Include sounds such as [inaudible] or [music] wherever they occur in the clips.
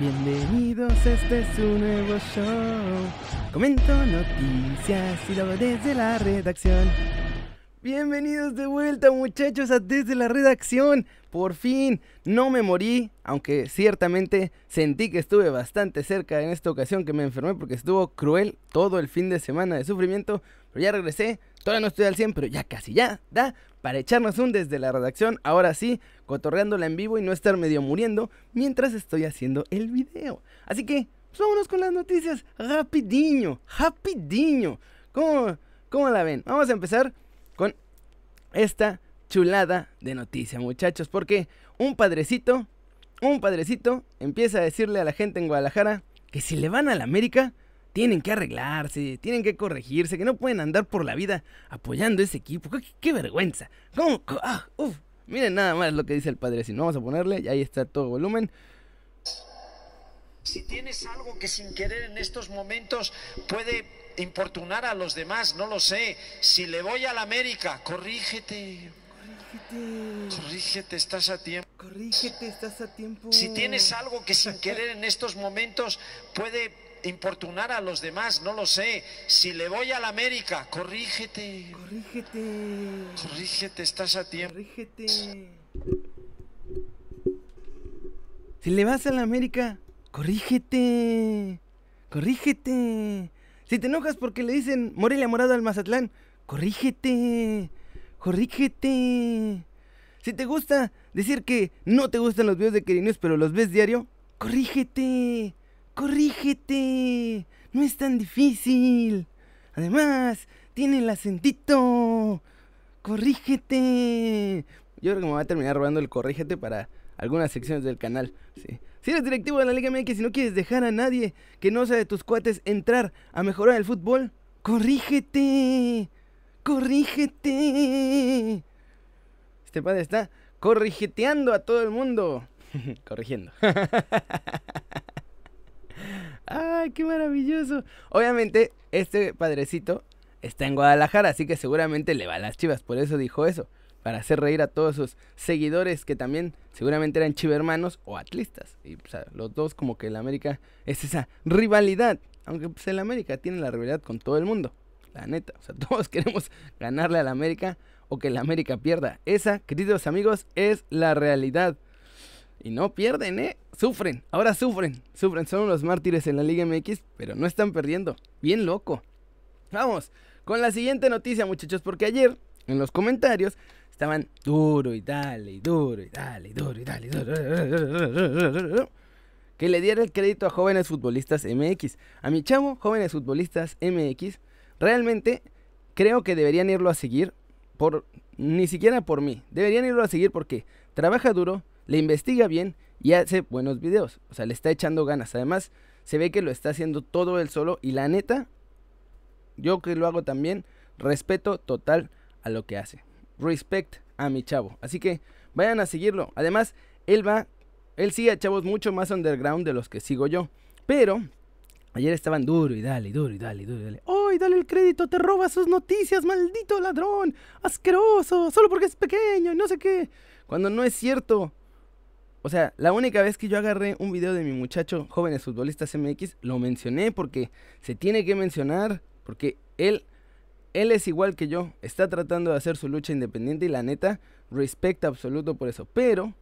Bienvenidos, este es un nuevo show. Comento noticias y luego desde la redacción. Bienvenidos de vuelta muchachos a desde la redacción. Por fin, no me morí, aunque ciertamente sentí que estuve bastante cerca en esta ocasión que me enfermé porque estuvo cruel todo el fin de semana de sufrimiento. Pero ya regresé, todavía no estoy al 100, pero ya casi ya da para echarnos un desde la redacción. Ahora sí, cotorreándola en vivo y no estar medio muriendo mientras estoy haciendo el video. Así que, pues vámonos con las noticias. Rapidiño, rapidiño. ¿Cómo, ¿Cómo la ven? Vamos a empezar con esta chulada de noticia, muchachos. Porque un padrecito, un padrecito empieza a decirle a la gente en Guadalajara que si le van a la América, tienen que arreglarse, tienen que corregirse, que no pueden andar por la vida apoyando ese equipo. ¡Qué, vergüenza! ¿Cómo? Ah, uf. Miren nada más lo que dice el padre. Si no, vamos a ponerle, y ahí está todo volumen. Si tienes algo que sin querer en estos momentos puede importunar a los demás, no lo sé. Si le voy a la América, corrígete. Corrígete. Corrígete, estás a tiempo. Corrígete, estás a tiempo. Si tienes algo que sin querer en estos momentos puede importunar a los demás, no lo sé. Si le voy a la América, corrígete. Corrígete. Corrígete, estás a tiempo. Corrígete. Si le vas a la América, corrígete. Corrígete. Si te enojas porque le dicen Morelia Morado al Mazatlán, corrígete. Corrígete. Si te gusta decir que no te gustan los videos de Querinews, pero los ves diario, corrígete. Corrígete. No es tan difícil. Además, tiene el acentito. Corrígete. Yo creo que me va a terminar robando el corrígete para algunas secciones del canal. Si eres directivo de la Liga MX y no quieres dejar a nadie que no sea de tus cuates entrar a mejorar el fútbol, corrígete. Corrígete. Este padre está corrigeteando a todo el mundo. [laughs] Corrigiendo. [laughs] ¡Ay, qué maravilloso! Obviamente, este padrecito está en Guadalajara, así que seguramente le va a las chivas, por eso dijo eso. Para hacer reír a todos sus seguidores que también seguramente eran chivermanos o atlistas. Y los dos, como que el América es esa rivalidad. Aunque pues, el América tiene la rivalidad con todo el mundo. La neta. O sea, [laughs] todos queremos ganarle al América o que el América pierda. Esa, queridos amigos, es la realidad. Y no pierden, ¿eh? Sufren, ahora sufren. Sufren, son los mártires en la Liga MX, pero no están perdiendo. Bien loco. Vamos con la siguiente noticia, muchachos, porque ayer en los comentarios estaban duro y dale, y duro y dale, duro y dale. Que le diera el crédito a jóvenes futbolistas MX. A mi chavo, jóvenes futbolistas MX, realmente creo que deberían irlo a seguir por ni siquiera por mí. Deberían irlo a seguir porque trabaja duro, le investiga bien y hace buenos videos. O sea, le está echando ganas. Además, se ve que lo está haciendo todo él solo. Y la neta, yo que lo hago también, respeto total a lo que hace. Respect a mi chavo. Así que vayan a seguirlo. Además, él va, él sigue a chavos mucho más underground de los que sigo yo. Pero ayer estaban duro y dale, duro y dale, duro y dale. ¡Ay, dale el crédito! Te roba sus noticias, maldito ladrón. Asqueroso, solo porque es pequeño no sé qué. Cuando no es cierto. O sea, la única vez que yo agarré un video de mi muchacho, jóvenes futbolistas MX, lo mencioné porque se tiene que mencionar, porque él, él es igual que yo, está tratando de hacer su lucha independiente y la neta, respecta absoluto por eso. Pero,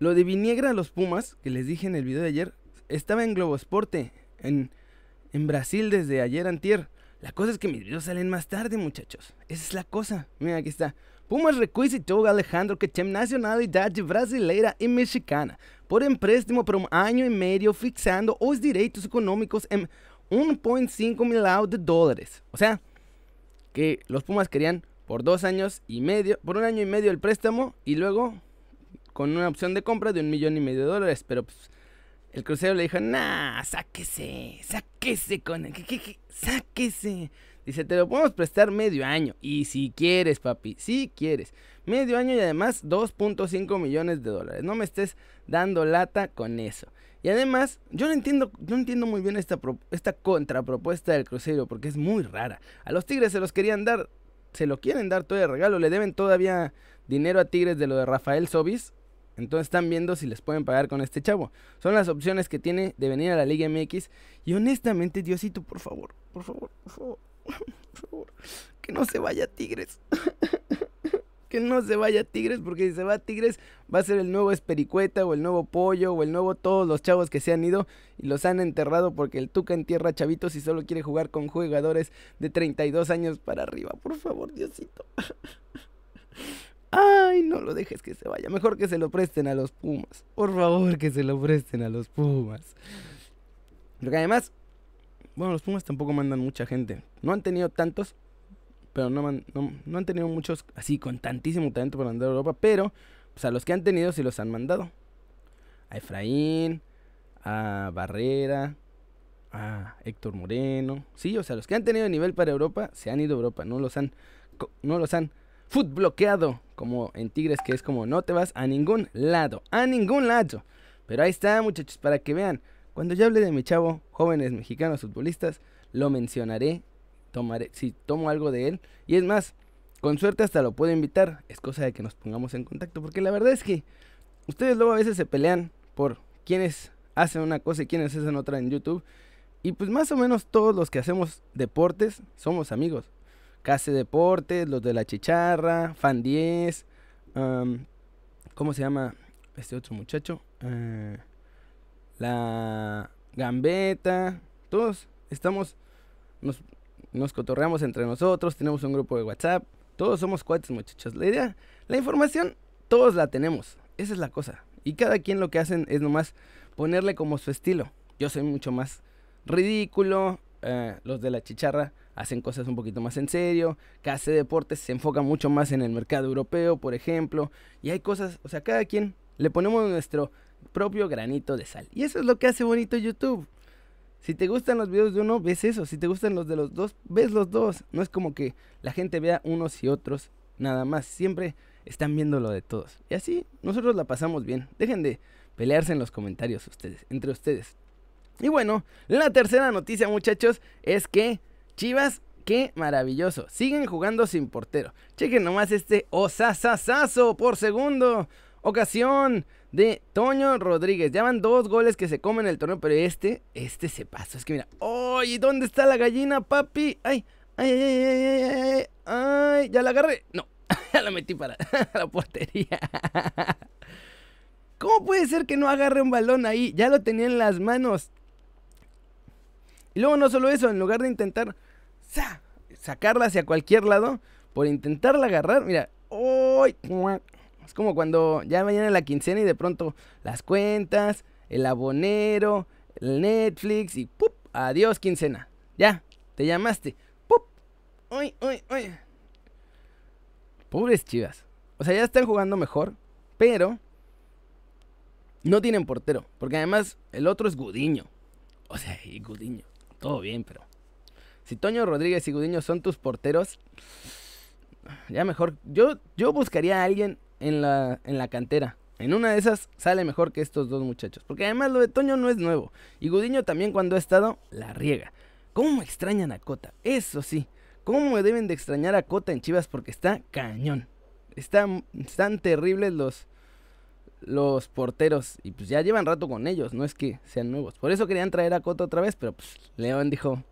lo de Viniegra a los Pumas, que les dije en el video de ayer, estaba en Globosporte, en, en Brasil desde ayer antier. La cosa es que mis videos salen más tarde, muchachos. Esa es la cosa. Mira, aquí está. Pumas requisitou Alejandro que tem nacionalidade brasileira e mexicana por empréstimo por um ano e meio, fixando os direitos econômicos em 1.5 milhão de dólares. O sea, que los Pumas querían por dos años y medio, por un año y medio el préstamo y luego con una opción de compra de un millón y medio de dólares. Pero pues, el crucero le dijo, nah, sáquese, sáquese con... ¿qué, qué, qué? Sáquese. Dice, te lo podemos prestar medio año. Y si quieres, papi, si quieres. Medio año y además 2.5 millones de dólares. No me estés dando lata con eso. Y además, yo no entiendo, no entiendo muy bien esta, esta contrapropuesta del crucero porque es muy rara. A los Tigres se los querían dar, se lo quieren dar todo de regalo. Le deben todavía dinero a Tigres de lo de Rafael Sobis. Entonces están viendo si les pueden pagar con este chavo. Son las opciones que tiene de venir a la Liga MX. Y honestamente, Diosito, por favor, por favor, por favor, [laughs] por favor, que no se vaya Tigres. [laughs] que no se vaya Tigres, porque si se va Tigres va a ser el nuevo Espericueta o el nuevo Pollo o el nuevo todos los chavos que se han ido y los han enterrado porque el Tuca entierra chavitos y solo quiere jugar con jugadores de 32 años para arriba. Por favor, Diosito. [laughs] Ay, no lo dejes que se vaya. Mejor que se lo presten a los Pumas. Por favor, que se lo presten a los Pumas. Porque además, bueno, los Pumas tampoco mandan mucha gente. No han tenido tantos, pero no, no, han tenido muchos así con tantísimo talento para mandar a Europa. Pero, pues a los que han tenido sí los han mandado. A Efraín, a Barrera, a Héctor Moreno. Sí, o sea, los que han tenido nivel para Europa se han ido a Europa. No los han, no los han bloqueado, como en Tigres, que es como no te vas a ningún lado, a ningún lado. Pero ahí está, muchachos, para que vean. Cuando yo hable de mi chavo, jóvenes mexicanos futbolistas, lo mencionaré, tomaré, si tomo algo de él. Y es más, con suerte hasta lo puedo invitar. Es cosa de que nos pongamos en contacto, porque la verdad es que ustedes luego a veces se pelean por quiénes hacen una cosa y quiénes hacen otra en YouTube. Y pues más o menos todos los que hacemos deportes somos amigos. Case Deportes, los de la Chicharra, Fan 10, ¿cómo se llama este otro muchacho? Eh, la Gambeta, todos estamos, nos, nos cotorreamos entre nosotros, tenemos un grupo de WhatsApp, todos somos cuates muchachos. La idea, la información, todos la tenemos, esa es la cosa. Y cada quien lo que hacen es nomás ponerle como su estilo. Yo soy mucho más ridículo, eh, los de la chicharra hacen cosas un poquito más en serio, KC Deportes se enfoca mucho más en el mercado europeo, por ejemplo, y hay cosas, o sea, cada quien le ponemos nuestro propio granito de sal. Y eso es lo que hace bonito YouTube. Si te gustan los videos de uno, ves eso. Si te gustan los de los dos, ves los dos. No es como que la gente vea unos y otros nada más. Siempre están viendo lo de todos. Y así nosotros la pasamos bien. Dejen de pelearse en los comentarios ustedes, entre ustedes. Y bueno, la tercera noticia, muchachos, es que Chivas, qué maravilloso. Siguen jugando sin portero. Chequen nomás este osasasazo por segundo. Ocasión de Toño Rodríguez. Ya van dos goles que se comen el torneo, pero este, este se pasó. Es que mira, ¡ay! ¿Dónde está la gallina, papi? ¡Ay! ¡Ay, ay, ay, ay, ay! ay, ay ya la agarré! No, [laughs] ya la metí para [laughs] la portería. [laughs] ¿Cómo puede ser que no agarre un balón ahí? Ya lo tenía en las manos. Y luego no solo eso, en lugar de intentar sacarla hacia cualquier lado, por intentarla agarrar, mira, es como cuando ya mañana la quincena y de pronto las cuentas, el abonero, el Netflix y ¡pup! Adiós quincena. Ya, te llamaste. ¡Pup! ¡Uy, uy, uy! Pobres chivas. O sea, ya están jugando mejor, pero no tienen portero. Porque además el otro es Gudiño. O sea, y Gudiño todo bien, pero si Toño Rodríguez y Gudiño son tus porteros, ya mejor. Yo, yo buscaría a alguien en la, en la cantera. En una de esas sale mejor que estos dos muchachos. Porque además lo de Toño no es nuevo. Y Gudiño también cuando ha estado, la riega. ¿Cómo extrañan a Cota? Eso sí. ¿Cómo deben de extrañar a Cota en Chivas? Porque está cañón. Están, están terribles los, los porteros. Y pues ya llevan rato con ellos, no es que sean nuevos. Por eso querían traer a Coto otra vez, pero pues León dijo.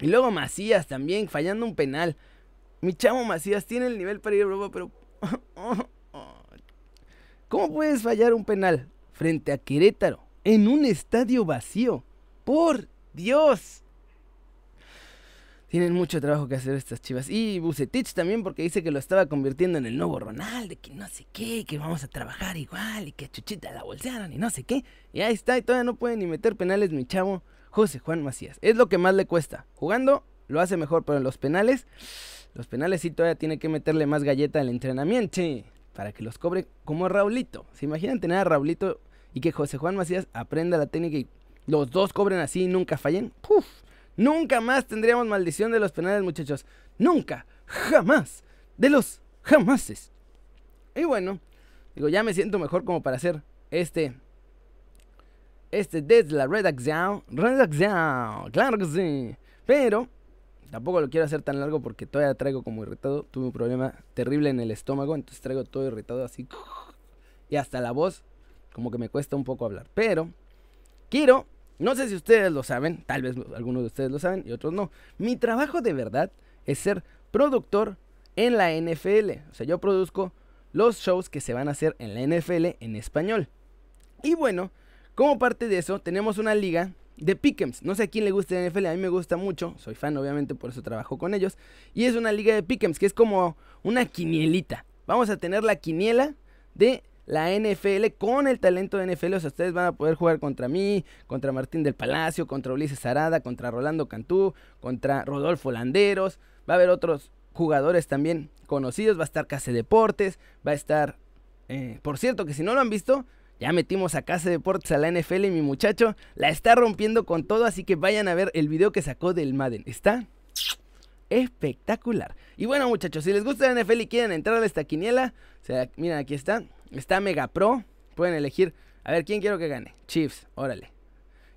Y luego Macías también, fallando un penal. Mi chamo Macías tiene el nivel para ir a Europa, pero. [laughs] ¿Cómo puedes fallar un penal frente a Querétaro en un estadio vacío? Por Dios. Tienen mucho trabajo que hacer estas chivas. Y Bucetich también, porque dice que lo estaba convirtiendo en el nuevo Ronaldo, que no sé qué, que vamos a trabajar igual, y que Chuchita la bolsearon, y no sé qué. Y ahí está, y todavía no puede ni meter penales, mi chavo José Juan Macías. Es lo que más le cuesta. Jugando lo hace mejor, pero los penales, los penales sí todavía tiene que meterle más galleta al entrenamiento, para que los cobre como Raulito. ¿Se imaginan tener a Raulito y que José Juan Macías aprenda la técnica y los dos cobren así y nunca fallen? ¡Puf! Nunca más tendríamos maldición de los penales, muchachos. Nunca, jamás, de los jamases. Y bueno, digo, ya me siento mejor como para hacer este. Este desde la redacción. Redacción, claro que sí. Pero tampoco lo quiero hacer tan largo porque todavía traigo como irritado. Tuve un problema terrible en el estómago, entonces traigo todo irritado así. y hasta la voz como que me cuesta un poco hablar. Pero quiero, no sé si ustedes lo saben, tal vez algunos de ustedes lo saben y otros no. Mi trabajo de verdad es ser productor en la NFL. O sea, yo produzco los shows que se van a hacer en la NFL en español. Y bueno, como parte de eso, tenemos una liga de Pick'ems. No sé a quién le gusta la NFL, a mí me gusta mucho. Soy fan, obviamente, por eso trabajo con ellos. Y es una liga de Pick'ems, que es como una quinielita. Vamos a tener la quiniela de la NFL con el talento de NFL. O sea, ustedes van a poder jugar contra mí, contra Martín del Palacio, contra Ulises Arada, contra Rolando Cantú, contra Rodolfo Landeros. Va a haber otros jugadores también conocidos. Va a estar Case Deportes, va a estar... Eh, por cierto, que si no lo han visto, ya metimos a Case Deportes a la NFL y mi muchacho la está rompiendo con todo, así que vayan a ver el video que sacó del Madden. Está espectacular. Y bueno, muchachos, si les gusta la NFL y quieren entrar a esta quiniela, o miren, aquí está. Está Mega Pro. Pueden elegir. A ver, ¿quién quiero que gane? Chiefs, órale.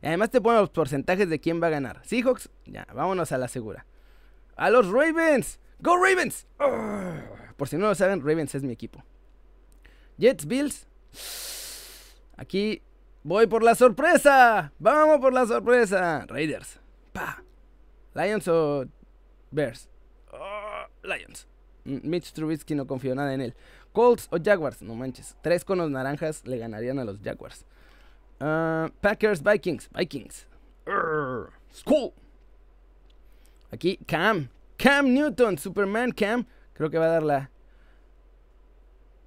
Y además te ponen los porcentajes de quién va a ganar. Seahawks, ya, vámonos a la segura. A los Ravens. ¡Go Ravens! por si no lo saben, Ravens es mi equipo. Jets, Bills. Aquí voy por la sorpresa. Vamos por la sorpresa. Raiders. Pa. Lions o Bears. Oh, Lions. Mitch Trubisky no confío nada en él. Colts o Jaguars. No manches. Tres conos naranjas le ganarían a los Jaguars. Ah, Packers, Vikings. Vikings. school. Aquí Cam. Cam Newton. Superman Cam. Creo que va a dar la,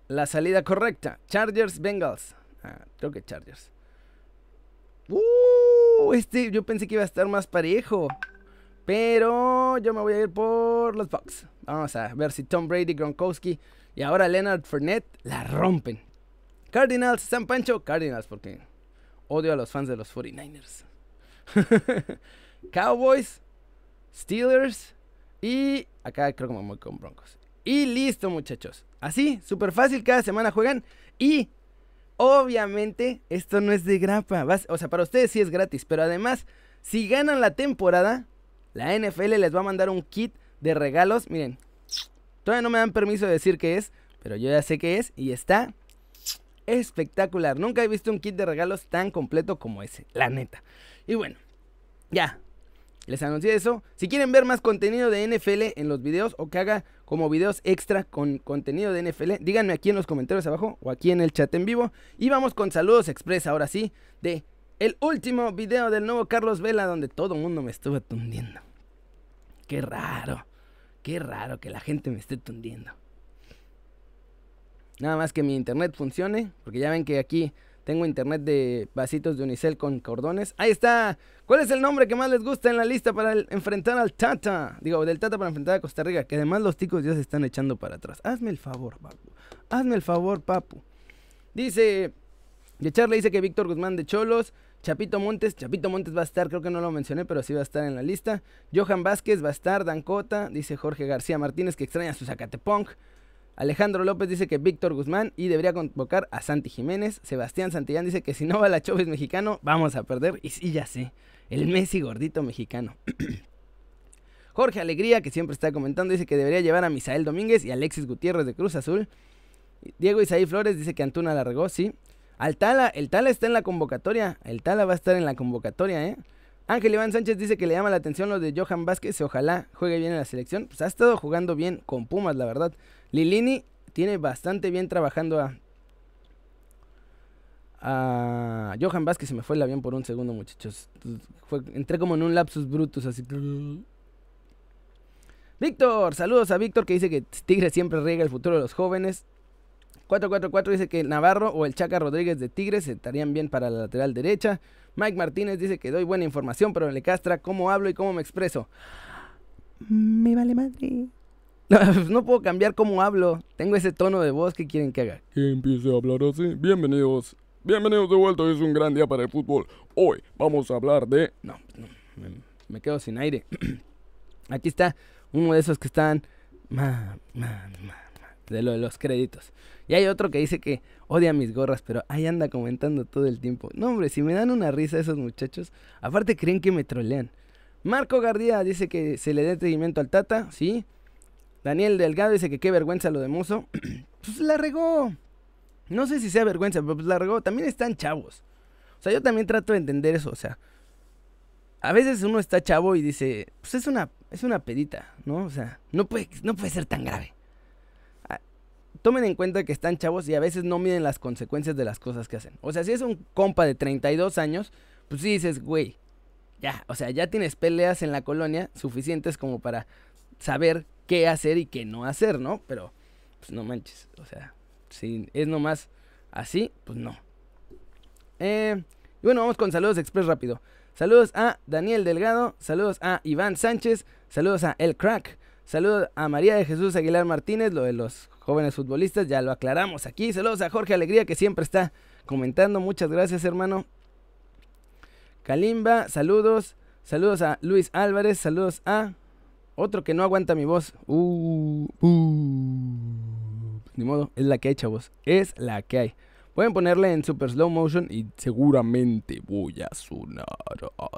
la salida correcta. Chargers, Bengals. Creo que Chargers. Uh, este yo pensé que iba a estar más parejo. Pero yo me voy a ir por los Bucks. Vamos a ver si Tom Brady, Gronkowski y ahora Leonard Fournette la rompen. Cardinals, San Pancho, Cardinals, porque odio a los fans de los 49ers. [laughs] Cowboys, Steelers y acá creo que me voy con Broncos. Y listo, muchachos. Así, súper fácil, cada semana juegan. Y obviamente esto no es de grapa. o sea, para ustedes sí es gratis. Pero además, si ganan la temporada, la NFL les va a mandar un kit de regalos. Miren, todavía no me dan permiso de decir qué es, pero yo ya sé qué es y está espectacular. Nunca he visto un kit de regalos tan completo como ese, la neta. Y bueno, ya. Les anuncié eso. Si quieren ver más contenido de NFL en los videos o que haga como videos extra con contenido de NFL, díganme aquí en los comentarios abajo o aquí en el chat en vivo. Y vamos con saludos express ahora sí de el último video del nuevo Carlos Vela donde todo el mundo me estuvo tundiendo. Qué raro, qué raro que la gente me esté tundiendo. Nada más que mi internet funcione, porque ya ven que aquí tengo internet de vasitos de unicel con cordones. Ahí está. ¿Cuál es el nombre que más les gusta en la lista para enfrentar al Tata? Digo, del Tata para enfrentar a Costa Rica, que además los ticos ya se están echando para atrás. Hazme el favor, papu. Hazme el favor, papu. Dice, de Charlie dice que Víctor Guzmán de Cholos, Chapito Montes, Chapito Montes va a estar, creo que no lo mencioné, pero sí va a estar en la lista. Johan Vázquez va a estar, Dancota, dice Jorge García Martínez que extraña su Zacatepunk. Alejandro López dice que Víctor Guzmán y debería convocar a Santi Jiménez. Sebastián Santillán dice que si no va la Choves mexicano, vamos a perder. Y sí, ya sé, el Messi gordito mexicano. [clears throat] Jorge Alegría, que siempre está comentando, dice que debería llevar a Misael Domínguez y Alexis Gutiérrez de Cruz Azul. Diego Isaí Flores dice que Antuna la regó, sí. Al Tala, el Tala está en la convocatoria. El Tala va a estar en la convocatoria, ¿eh? Ángel Iván Sánchez dice que le llama la atención lo de Johan Vázquez ojalá juegue bien en la selección. Pues ha estado jugando bien con Pumas, la verdad. Lilini tiene bastante bien trabajando a, a Johan Vázquez. Se me fue el avión por un segundo, muchachos. entré como en un lapsus brutus, así. Víctor, saludos a Víctor que dice que Tigre siempre riega el futuro de los jóvenes. 444 dice que Navarro o el Chaca Rodríguez de Tigres estarían bien para la lateral derecha. Mike Martínez dice que doy buena información, pero le castra cómo hablo y cómo me expreso. Me vale madre. [laughs] No, puedo cambiar cómo hablo. Tengo ese tono de voz que quieren que haga. Que empiece a hablar así. Bienvenidos. Bienvenidos de vuelta. es un gran día para el fútbol. Hoy vamos a hablar de. No, no me, quedo sin aire. [clears throat] Aquí está uno de esos que están. de lo de los créditos. Y hay otro que dice que odia mis gorras, pero ahí anda comentando todo el tiempo. No, hombre, si me dan una risa esos muchachos, aparte creen que me trolean. Marco Gardía dice que se le dé seguimiento al Tata, ¿sí? Daniel Delgado dice que qué vergüenza lo de Mozo. [clears throat] pues la regó. No sé si sea vergüenza, pero pues la regó. También están chavos. O sea, yo también trato de entender eso. O sea, a veces uno está chavo y dice, pues es una, es una pedita, ¿no? O sea, no puede, no puede ser tan grave. Ah, Tomen en cuenta que están chavos y a veces no miden las consecuencias de las cosas que hacen. O sea, si es un compa de 32 años, pues sí dices, güey, ya, o sea, ya tienes peleas en la colonia suficientes como para saber qué hacer y qué no hacer, ¿no? Pero, pues no manches, o sea, si es nomás así, pues no. Eh, y bueno, vamos con saludos express rápido. Saludos a Daniel Delgado, saludos a Iván Sánchez, saludos a El Crack, saludos a María de Jesús Aguilar Martínez, lo de los jóvenes futbolistas, ya lo aclaramos aquí. Saludos a Jorge Alegría que siempre está comentando, muchas gracias hermano. Kalimba, saludos, saludos a Luis Álvarez, saludos a otro que no aguanta mi voz. Uh, uh. Ni modo, es la que hay, chavos. Es la que hay. Pueden ponerle en super slow motion y seguramente voy a sonar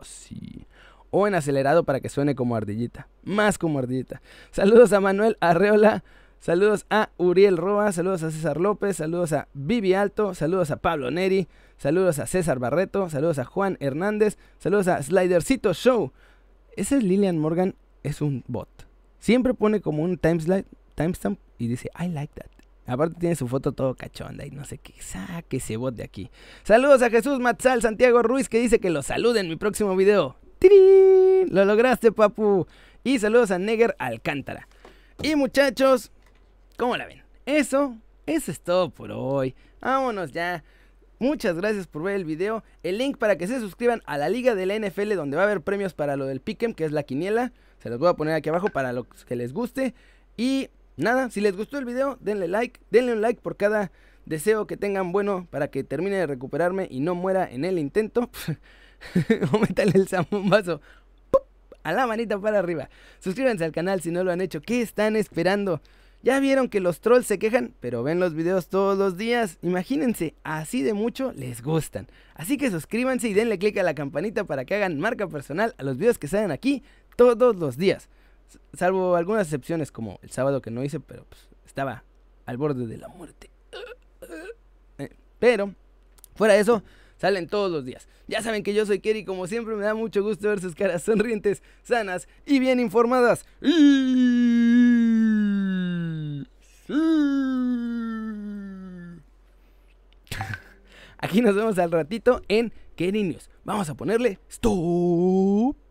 así. O en acelerado para que suene como ardillita. Más como ardillita. Saludos a Manuel Arreola. Saludos a Uriel Roa. Saludos a César López. Saludos a Vivi Alto. Saludos a Pablo Neri. Saludos a César Barreto. Saludos a Juan Hernández. Saludos a Slidercito Show. Ese es Lilian Morgan. Es un bot. Siempre pone como un timestamp y dice I like that. Aparte tiene su foto todo cachonda y no sé qué. Saque ese bot de aquí. Saludos a Jesús Matzal Santiago Ruiz que dice que lo salude en mi próximo video. ¡Tirín! Lo lograste, papu. Y saludos a Neger Alcántara. Y muchachos, ¿cómo la ven? Eso, eso es todo por hoy. Vámonos ya. Muchas gracias por ver el video. El link para que se suscriban a la liga de la NFL donde va a haber premios para lo del Pick'em, que es la quiniela. Se los voy a poner aquí abajo para los que les guste. Y nada, si les gustó el video, denle like. Denle un like por cada deseo que tengan bueno para que termine de recuperarme y no muera en el intento. [laughs] o el zambombazo a la manita para arriba. Suscríbanse al canal si no lo han hecho. ¿Qué están esperando? Ya vieron que los trolls se quejan, pero ven los videos todos los días. Imagínense, así de mucho les gustan. Así que suscríbanse y denle click a la campanita para que hagan marca personal a los videos que salen aquí todos los días. Salvo algunas excepciones como el sábado que no hice, pero pues, estaba al borde de la muerte. Eh, pero, fuera de eso, salen todos los días. Ya saben que yo soy Kerry, como siempre me da mucho gusto ver sus caras sonrientes, sanas y bien informadas. [laughs] Aquí nos vemos al ratito en Kerry News. Vamos a ponerle stop.